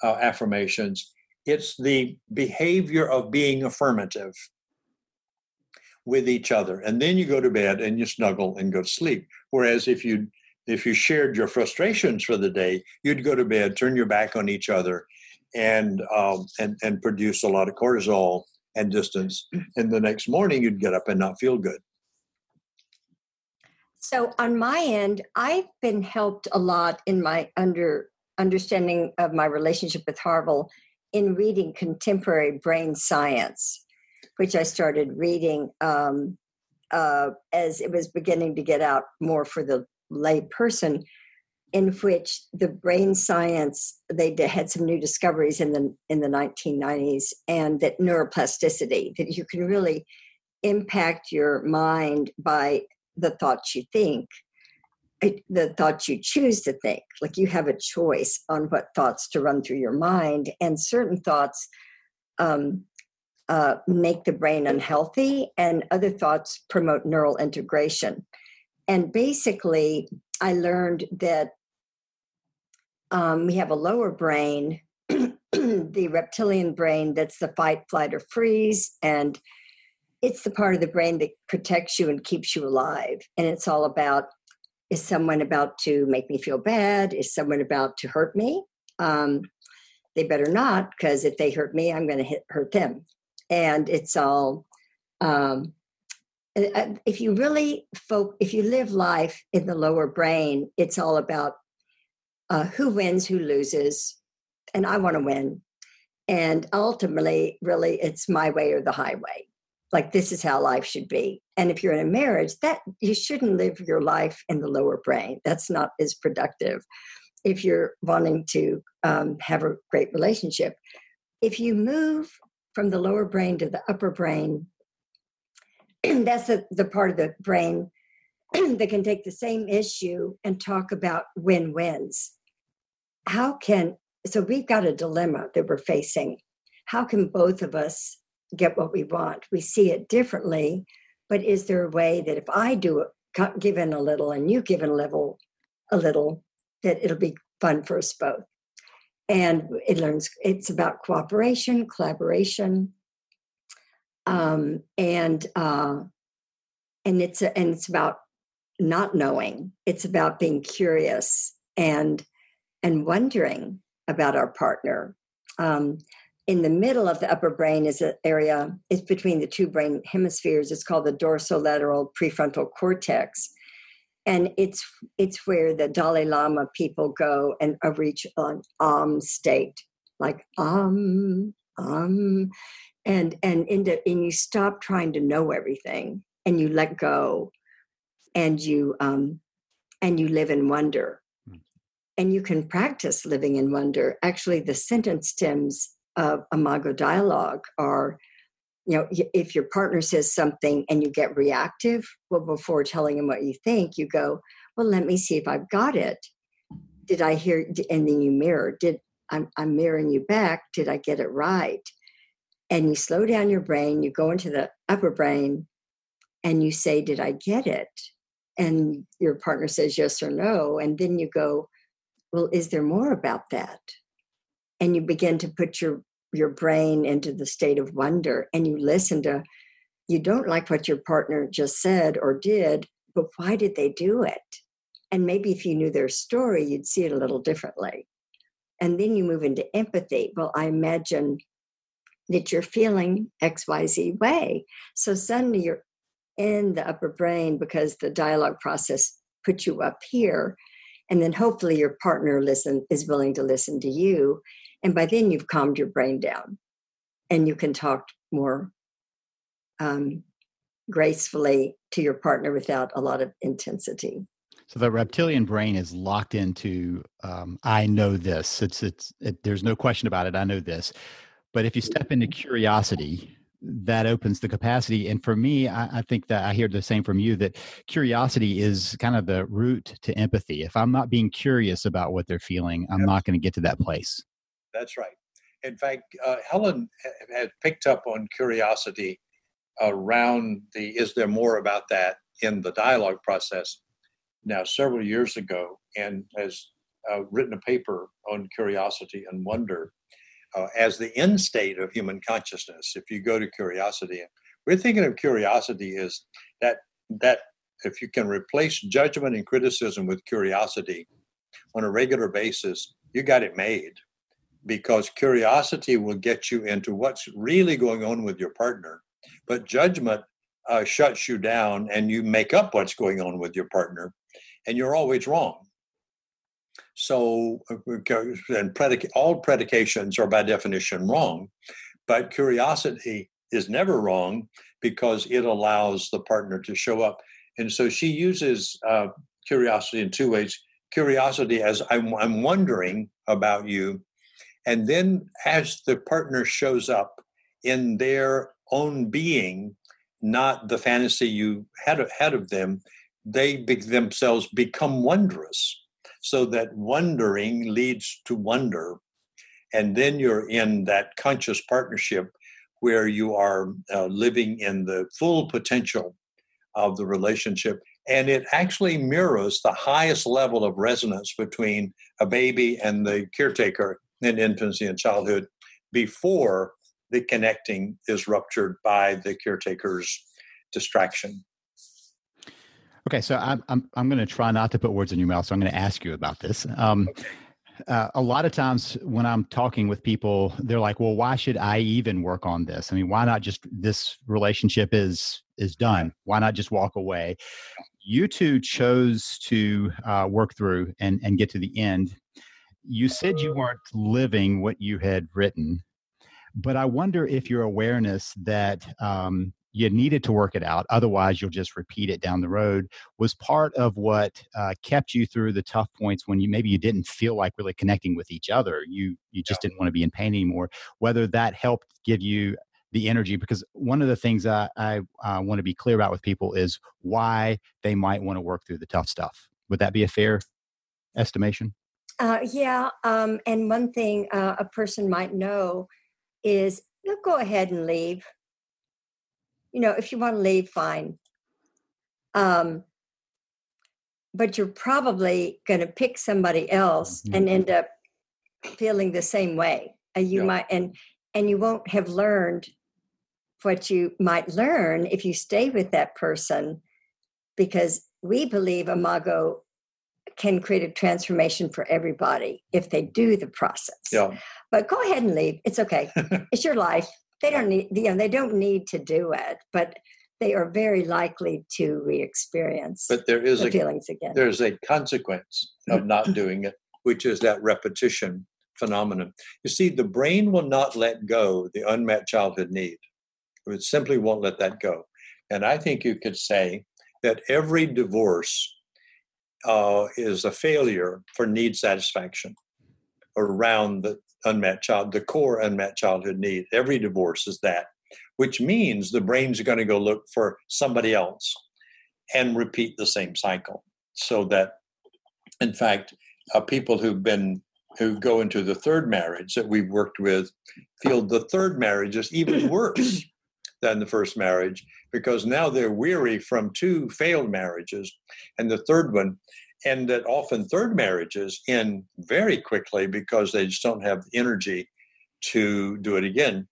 Speaker 3: uh, affirmations; it's the behavior of being affirmative with each other. And then you go to bed and you snuggle and go to sleep. Whereas if you if you shared your frustrations for the day, you'd go to bed, turn your back on each other, and um, and and produce a lot of cortisol and distance. And the next morning, you'd get up and not feel good.
Speaker 4: So on my end, I've been helped a lot in my under understanding of my relationship with Harville in reading contemporary brain science, which I started reading um, uh, as it was beginning to get out more for the lay person, in which the brain science they had some new discoveries in the in the 1990s, and that neuroplasticity that you can really impact your mind by the thoughts you think the thoughts you choose to think like you have a choice on what thoughts to run through your mind and certain thoughts um, uh, make the brain unhealthy and other thoughts promote neural integration. And basically i learned that um, we have a lower brain the reptilian brain that's the fight flight or freeze and it's the part of the brain that protects you and keeps you alive. And it's all about is someone about to make me feel bad? Is someone about to hurt me? Um, they better not, because if they hurt me, I'm going to hurt them. And it's all, um, if you really folk, if you live life in the lower brain, it's all about uh, who wins, who loses, and I want to win. And ultimately, really, it's my way or the highway like this is how life should be. And if you're in a marriage that you shouldn't live your life in the lower brain. That's not as productive. If you're wanting to um, have a great relationship if you move from the lower brain to the upper brain that's the, the part of the brain that can take the same issue and talk about win-wins. How can so we've got a dilemma that we're facing. How can both of us get what we want. We see it differently, but is there a way that if I do it, give in a little and you give in a little, a little, that it'll be fun for us both? And it learns. It's about cooperation, collaboration, um, and uh, and it's a, and it's about not knowing. It's about being curious and and wondering about our partner. Um, in the middle of the upper brain is an area it's between the two brain hemispheres. It's called the dorsolateral prefrontal cortex. And it's it's where the dalai lama people go and reach an um state like um um. And and into and you stop trying to know everything and you let go and you um and you live in wonder. Hmm. and you can practice living in wonder. Actually the sentence stems of imago dialogue are you know if your partner says something and you get reactive well before telling him what you think you go well let me see if i've got it. Did i hear and then you mirror did i'm, I'm mirroring you back. Did i get it right? And you slow down your brain you go into the upper brain and you say did i get it? And your partner says yes or no and then you go well is there more about that? And you begin to put your your brain into the state of wonder and you listen to you don't like what your partner just said or did but why did they do it? And maybe if you knew their story you'd see it a little differently. And then you move into empathy. Well i imagine that you're feeling xyz way. So suddenly you're in the upper brain because the dialogue process put you up here. And then hopefully your partner listen is willing to listen to you and by then you've calmed your brain down and you can talk more um, gracefully to your partner without a lot of intensity.
Speaker 2: So the reptilian brain is locked into um, i know this. It's it's it, there's no question about it. I know this. But if you step into curiosity that opens the capacity. And for me I, I, think that i hear the same from you that curiosity is kind of the route to empathy. If i'm not being curious about what they're feeling i'm not going to get to that place
Speaker 3: that's right. In fact, uh, Helen had picked up on curiosity around the is there more about that in the dialogue process now several years ago and has uh, written a paper on curiosity and wonder uh, as the end state of human consciousness if you go to curiosity we're thinking of curiosity as that that if you can replace judgment and criticism with curiosity on a regular basis, you got it made. Because curiosity will get you into what's really going on with your partner, but judgment uh, shuts you down and you make up what's going on with your partner, and you're always wrong. So, uh, and predic- all predications are by definition wrong, but curiosity is never wrong because it allows the partner to show up. And so she uses uh, curiosity in two ways curiosity as I'm, I'm wondering about you. And then as the partner shows up in their own being, not the fantasy you had ahead of them, they be, themselves become wondrous. So that wondering leads to wonder. And then you're in that conscious partnership where you are uh, living in the full potential of the relationship. And it actually mirrors the highest level of resonance between a baby and the caretaker in infancy and childhood before the connecting is ruptured by the caretaker's distraction.
Speaker 2: Okay, so I'm I'm I'm going to try not to put words in your mouth. So I'm going to ask you about this. Um, okay uh, a lot of times when I'm talking with people, they're like, "Well, why should I even work on this? I mean, why not just this relationship is is done? Why not just walk away?" You two chose to uh, work through and and get to the end. You said you weren't living what you had written, but I wonder if your awareness that um, you needed to work it out otherwise you'll just repeat it down the road was part of what uh, kept you through the tough points when you maybe you didn't feel like really connecting with each other you you just yeah. didn't want to be in pain anymore whether that helped give you the energy because one of the things I, I uh, want to be clear about with people is why they might want to work through the tough stuff would that be a fair estimation
Speaker 4: uh, yeah um, and one thing uh, a person might know is you'll go ahead and leave you know, if you want to leave, fine. Um, but you're probably going to pick somebody else mm-hmm. and end up feeling the same way. Uh, you yeah. might, and and you won't have learned what you might learn if you stay with that person, because we believe Imago can create a transformation for everybody if they do the process.
Speaker 3: Yeah.
Speaker 4: But go ahead and leave. It's okay. it's your life they don't need you know they don't need to do it but they are very likely to re-experience
Speaker 3: but there is
Speaker 4: the
Speaker 3: a
Speaker 4: feelings again
Speaker 3: there's a consequence of not doing it which is that repetition phenomenon you see the brain will not let go the unmet childhood need it simply won't let that go and i think you could say that every divorce uh, is a failure for need satisfaction around the unmet child, the core unmet childhood need. Every divorce is that, which means the brain's going to go look for somebody else and repeat the same cycle. So that, in fact, uh, people who've been who go into the third marriage that we've worked with feel the third marriage is even worse than the first marriage because now they're weary from two failed marriages and the third one and that often third marriages end very quickly because they just don't have the energy to do it again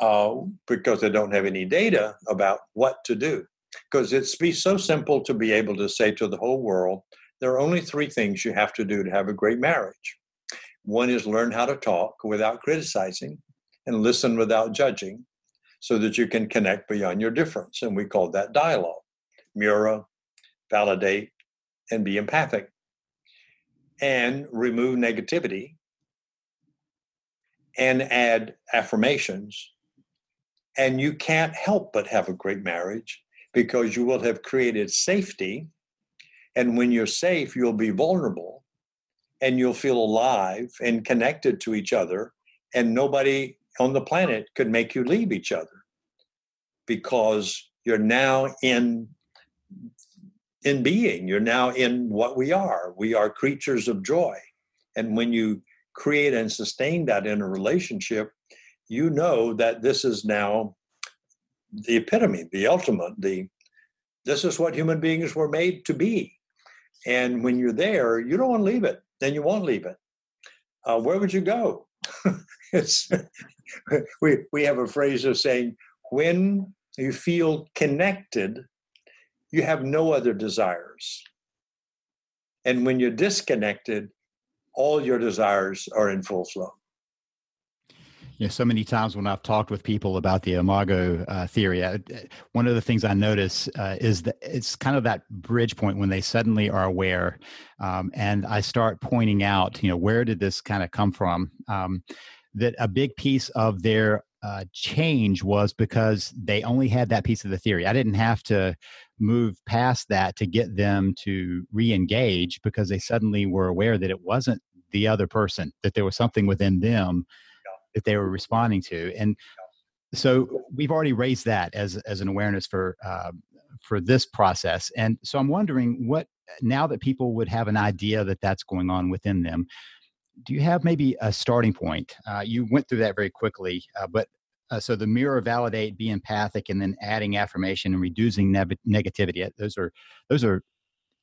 Speaker 3: uh, because they don't have any data about what to do. Because it's be so simple to be able to say to the whole world, there are only three things you have to do to have a great marriage. One is learn how to talk without criticizing and listen without judging so that you can connect beyond your difference. And we call that dialogue. Mirror, validate, and be empathic and remove negativity and add affirmations. And you can't help but have a great marriage because you will have created safety. And when you're safe, you'll be vulnerable and you'll feel alive and connected to each other. And nobody on the planet could make you leave each other because you're now in in being. You're now in what we are. We are creatures of joy. And when you create and sustain that in a relationship, you know that this is now the epitome, the ultimate, the this is what human beings were made to be. And when you're there, you don't want to leave it, then you won't leave it. Uh, where would you go? it's we we have a phrase of saying when you feel connected you have no other desires. And when you're disconnected, all your desires are in full flow.
Speaker 2: Know, so many times when I've talked with people about the imago uh, theory, I, one of the things I notice uh, is that it's kind of that bridge point when they suddenly are aware, um, and I start pointing out, you know, where did this kind of come from? Um, that a big piece of their uh, change was because they only had that piece of the theory. I didn't have to move past that to get them to re-engage because they suddenly were aware that it wasn't the other person, that there was something within them yeah. that they were responding to, and so we've already raised that as as an awareness for uh, for this process. And so I'm wondering what now that people would have an idea that that's going on within them do you have maybe a starting point? Uh, you went through that very quickly, uh, but uh, so the mirror, validate, be empathic, and then adding affirmation and reducing ne- negativity. Uh, those are those are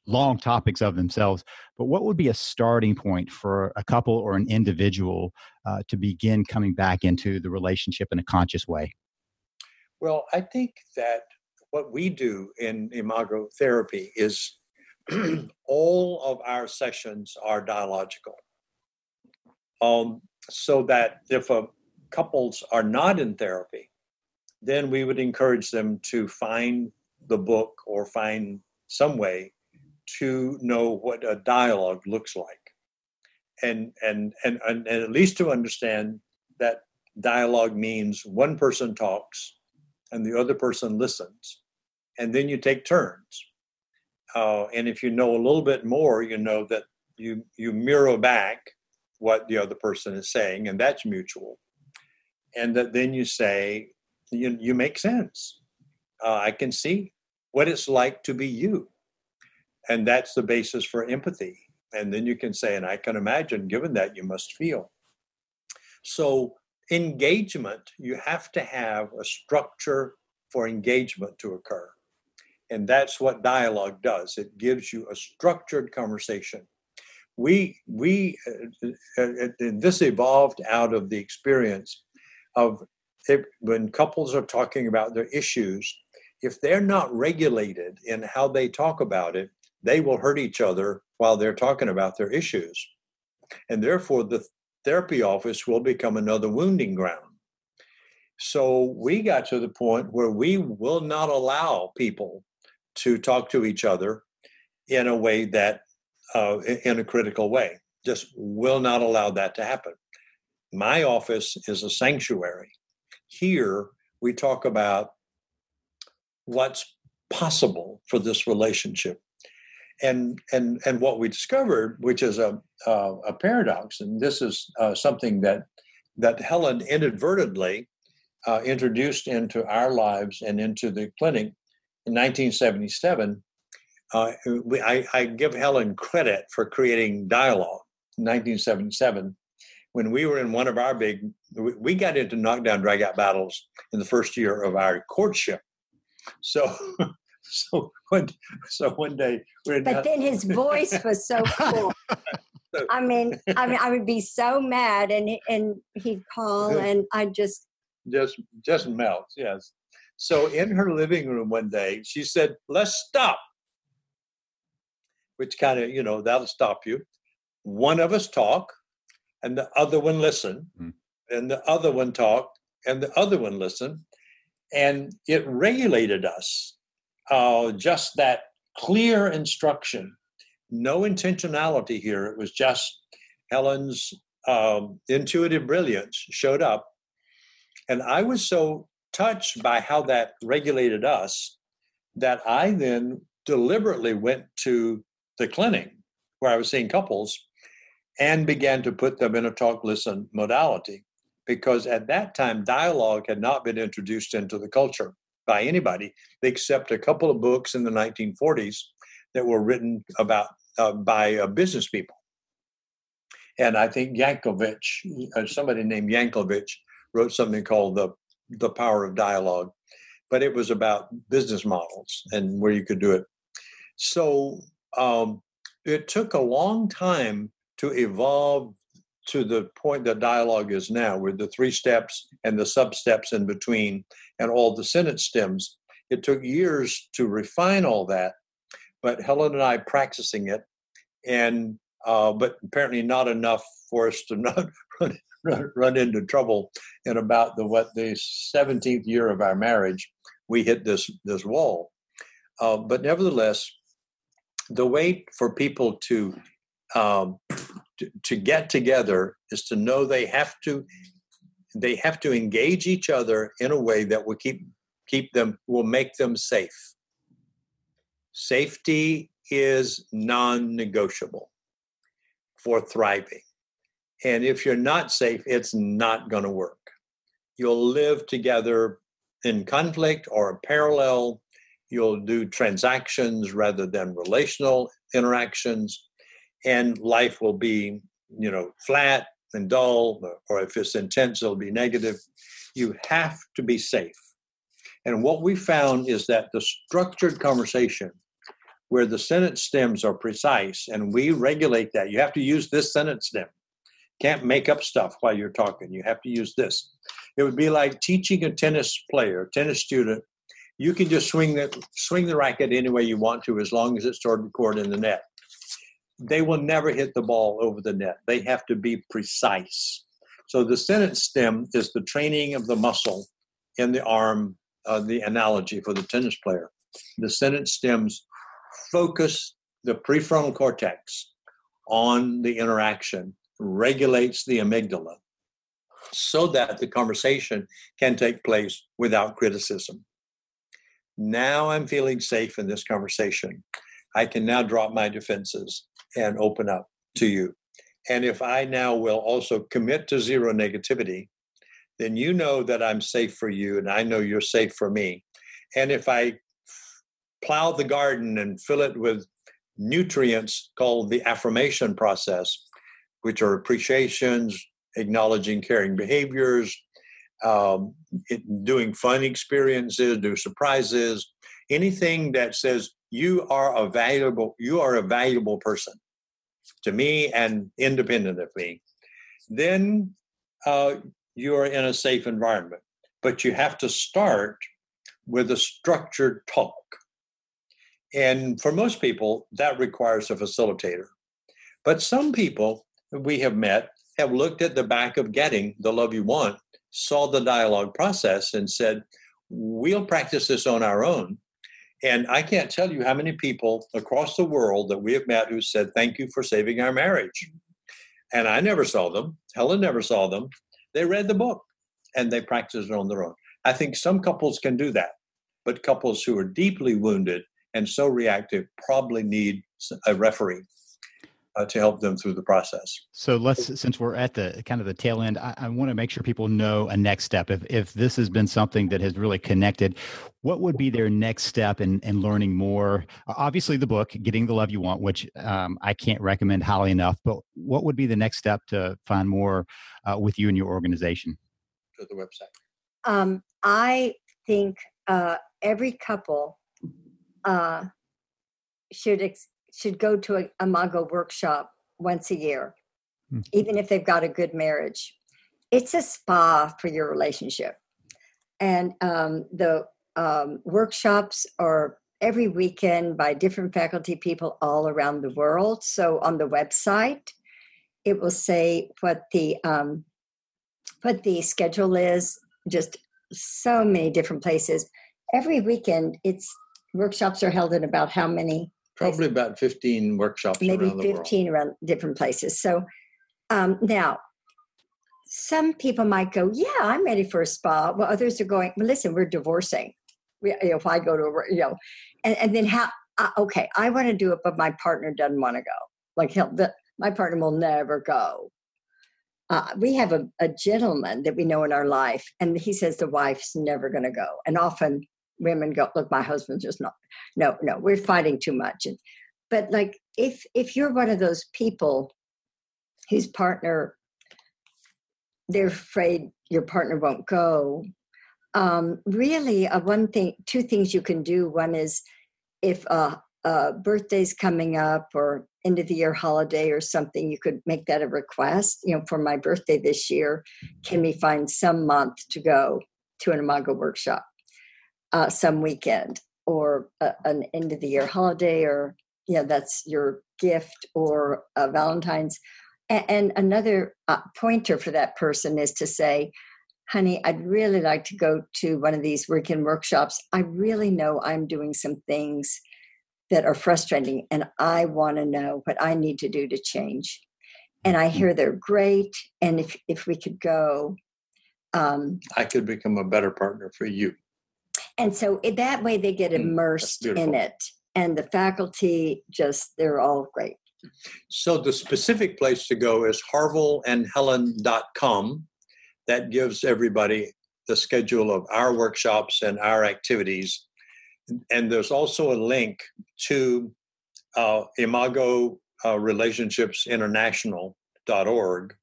Speaker 2: long topics of themselves. But what would be a starting point for a couple or an individual uh, to begin coming back into the relationship in a conscious way?
Speaker 3: Well, I think that what we do in imago therapy is all of our sessions are dialogical um, so that if a couples are not in therapy, then we would encourage them to find the book or find some way to know what a dialogue looks like. And and and, and, and at least to understand that dialogue means one person talks and the other person listens and then you take turns. Uh, and if you know a little bit more you know that you you mirror back what the other person is saying, and that's mutual. And that then you say, you, you make sense. Uh, I can see what it's like to be you. And that's the basis for empathy. And then you can say, and I can imagine, given that, you must feel. So, engagement, you have to have a structure for engagement to occur. And that's what dialogue does it gives you a structured conversation we we uh, uh, uh this evolved out of the experience of when couples are talking about their issues if they're not regulated in how they talk about it they will hurt each other while they're talking about their issues. And therefore the therapy office will become another wounding ground. So we got to the point where we will not allow people to talk to each other in a way that uh, in a critical way. Just will not allow that to happen. My office is a sanctuary. Here, we talk about what's possible for this relationship. And, and, and what we discovered, which is a, uh, a paradox, and this is uh, something that, that Helen inadvertently uh, introduced into our lives and into the clinic in 1977 uh, we, I, I, give Helen credit for creating dialogue in 1977. When we were in one of our big, we got into knockdown dragout battles in the first year of our courtship. So, so one, so one day, we're
Speaker 4: but then his voice was so cool. I mean, I mean, I would be so mad, and and he'd call, and I just
Speaker 3: just just melt. Yes. So in her living room one day, she said, "Let's stop." Which kind of, you know, that'll stop you. One of us talk and the other one listen, mm. and the other one talk and the other one listen. And it regulated us. Uh, just that clear instruction, no intentionality here. It was just Helen's um, intuitive brilliance showed up. And I was so touched by how that regulated us that I then deliberately went to the clinic where I was seeing couples and began to put them in a talk listen modality because at that time dialogue had not been introduced into the culture by anybody except a couple of books in the 1940s that were written about uh, by uh, business people. And i think Yankelovich uh, somebody named Yankelovich wrote something called the the power of dialogue but it was about business models and where you could do it. So um, it took a long time to evolve to the point that dialogue is now, with the three steps and the sub steps in between and all the sentence stems. It took years to refine all that, but Helen and I practicing it, and uh, but apparently not enough for us to not run, run, run into trouble. In about the what the 17th year of our marriage, we hit this this wall. Uh, but nevertheless, the way for people to, um, to to get together is to know they have to they have to engage each other in a way that will keep keep them will make them safe. Safety is non-negotiable for thriving. And if you're not safe, it's not going to work. You'll live together in conflict or parallel. You'll do transactions rather than relational interactions. And life will be, you know, flat and dull, or if it's intense, it'll be negative. You have to be safe. And what we found is that the structured conversation where the sentence stems are precise and we regulate that, you have to use this sentence stem. Can't make up stuff while you're talking. You have to use this. It would be like teaching a tennis player, tennis student. You can just swing the swing the racket any way you want to, as long as it's the court in the net they will never hit the ball over the net. They have to be precise. So the sentence stem is the training of the muscle in the arm, uh, the analogy for the tennis player. The sentence stems focus the prefrontal cortex on the interaction, regulates the amygdala, so that the conversation can take place without criticism. Now I'm feeling safe in this conversation. I can now drop my defenses and open up to you. And if I now will also commit to zero negativity, then you know that I'm safe for you and I know you're safe for me. And if I plow the garden and fill it with nutrients called the affirmation process, which are appreciations, acknowledging caring behaviors, um, it, doing fun experiences, do surprises, anything that says you are a valuable you are a valuable person to me and independent of me then uh, you're in a safe environment. But you have to start with a structured talk. And for most people that requires a facilitator. But some people we have met have looked at the back of getting the love you want saw the dialogue process and said we'll practice this on our own and I can't tell you how many people across the world that we have met who said, Thank you for saving our marriage. And I never saw them. Helen never saw them. They read the book and they practiced it on their own. I think some couples can do that, but couples who are deeply wounded and so reactive probably need a referee uh, to help them through the process.
Speaker 2: So let's, since we're at the kind of the tail end, I, I want to make sure people know a next step. If if this has been something that has really connected, what would be their next step in, in learning more? Obviously, the book, Getting the Love You Want, which um, I can't recommend highly enough. But what would be the next step to find more uh, with you and your organization?
Speaker 3: To the website.
Speaker 4: Um, I think uh, every couple uh, should ex- should go to a Imago workshop once a year, mm-hmm. even if they've got a good marriage. It's a spa for your relationship. And um, the um, workshops are every weekend by different faculty people all around the world. So on the website, it will say what the um, what the schedule is. Just so many different places. Every weekend, it's workshops are held in about how many
Speaker 3: Probably about 15 workshops
Speaker 4: maybe
Speaker 3: around
Speaker 4: 15 around different places. So um, now, some people might go, "Yeah, I'm ready for a spa." Well, others are going, "Well, listen, we're divorcing. We, you know, if I go to, a, you know, and, and then how? Uh, okay, I want to do it, but my partner doesn't want to go. Like, he'll, the, my partner will never go. Uh, we have a, a gentleman that we know in our life, and he says the wife's never going to go, and often women go, look, my husband's just not, no, no, we're fighting too much. And, but like, if, if you're one of those people whose partner, they're afraid your partner won't go, um, really, uh, one thing, two things you can do. One is if a, a birthday's coming up or end of the year holiday or something, you could make that a request. You know, for my birthday this year, can we find some month to go to an Imago workshop? Uh, some weekend or a, an end of the year holiday or know that's your gift or a valentine's. And, and another uh, pointer for that person is to say honey i'd really like to go to one of these weekend workshops. I really know i'm doing some things that are frustrating and i want to know what i need to do to change. And i hear they're great and if if we could go
Speaker 3: um, i could become a better partner for you
Speaker 4: and so that way they get mm, immersed mm, in it. And the faculty just they're all great.
Speaker 3: So the specific place to go is harvilleandhelen.com that gives everybody the schedule of our workshops and our activities. And there's also a link to uh, imago uh, relationships international.org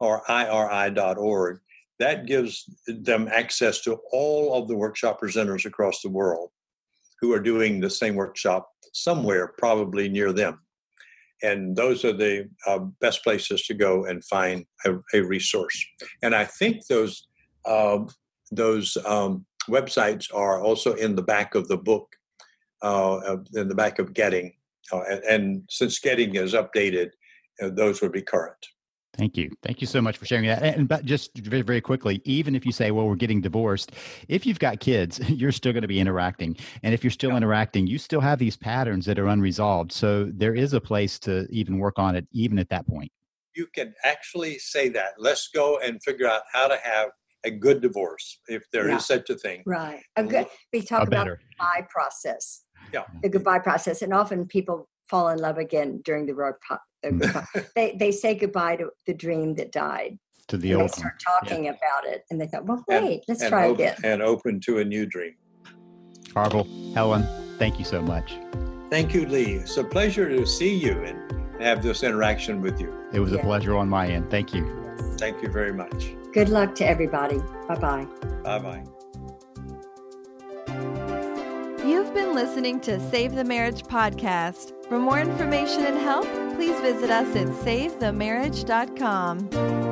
Speaker 3: or iri.org that gives them access to all of the workshop presenters across the world who are doing the same workshop somewhere, probably near them. And those are the uh, best places to go and find a, a resource. And I think those uh, those um, websites are also in the back of the book, uh, in the back of Getting. Uh, and, and, since Getting is updated, uh, those would be current.
Speaker 2: Thank you. Thank you so much for sharing that. And but just very, very quickly, even if you say, well, we're getting divorced, if you've got kids, you're still going to be interacting. And if you're still yeah. interacting, you still have these patterns that are unresolved. So there is a place to even work on it, even at that point.
Speaker 3: You can actually say that. Let's go and figure out how to have a good divorce, if there yeah. is such a thing.
Speaker 4: Right. A good, we talk about the goodbye process.
Speaker 3: Yeah.
Speaker 4: The goodbye process. And often people fall in love again during the road they they say goodbye to the dream that died.
Speaker 2: To the old.
Speaker 4: They start talking yeah. about it, and they thought, "Well, wait, and, let's
Speaker 3: and
Speaker 4: try
Speaker 3: open,
Speaker 4: again."
Speaker 3: And open to a new dream.
Speaker 2: Harville, Helen, thank you so much.
Speaker 3: Thank you, Lee. It's a pleasure to see you and have this interaction with you.
Speaker 2: It was yeah. a pleasure on my end. Thank you.
Speaker 3: Thank you very much.
Speaker 4: Good luck to everybody. Bye bye.
Speaker 3: Bye bye.
Speaker 1: You've been listening to Save the Marriage podcast. For more information and help, please visit us at savethemarriage.com.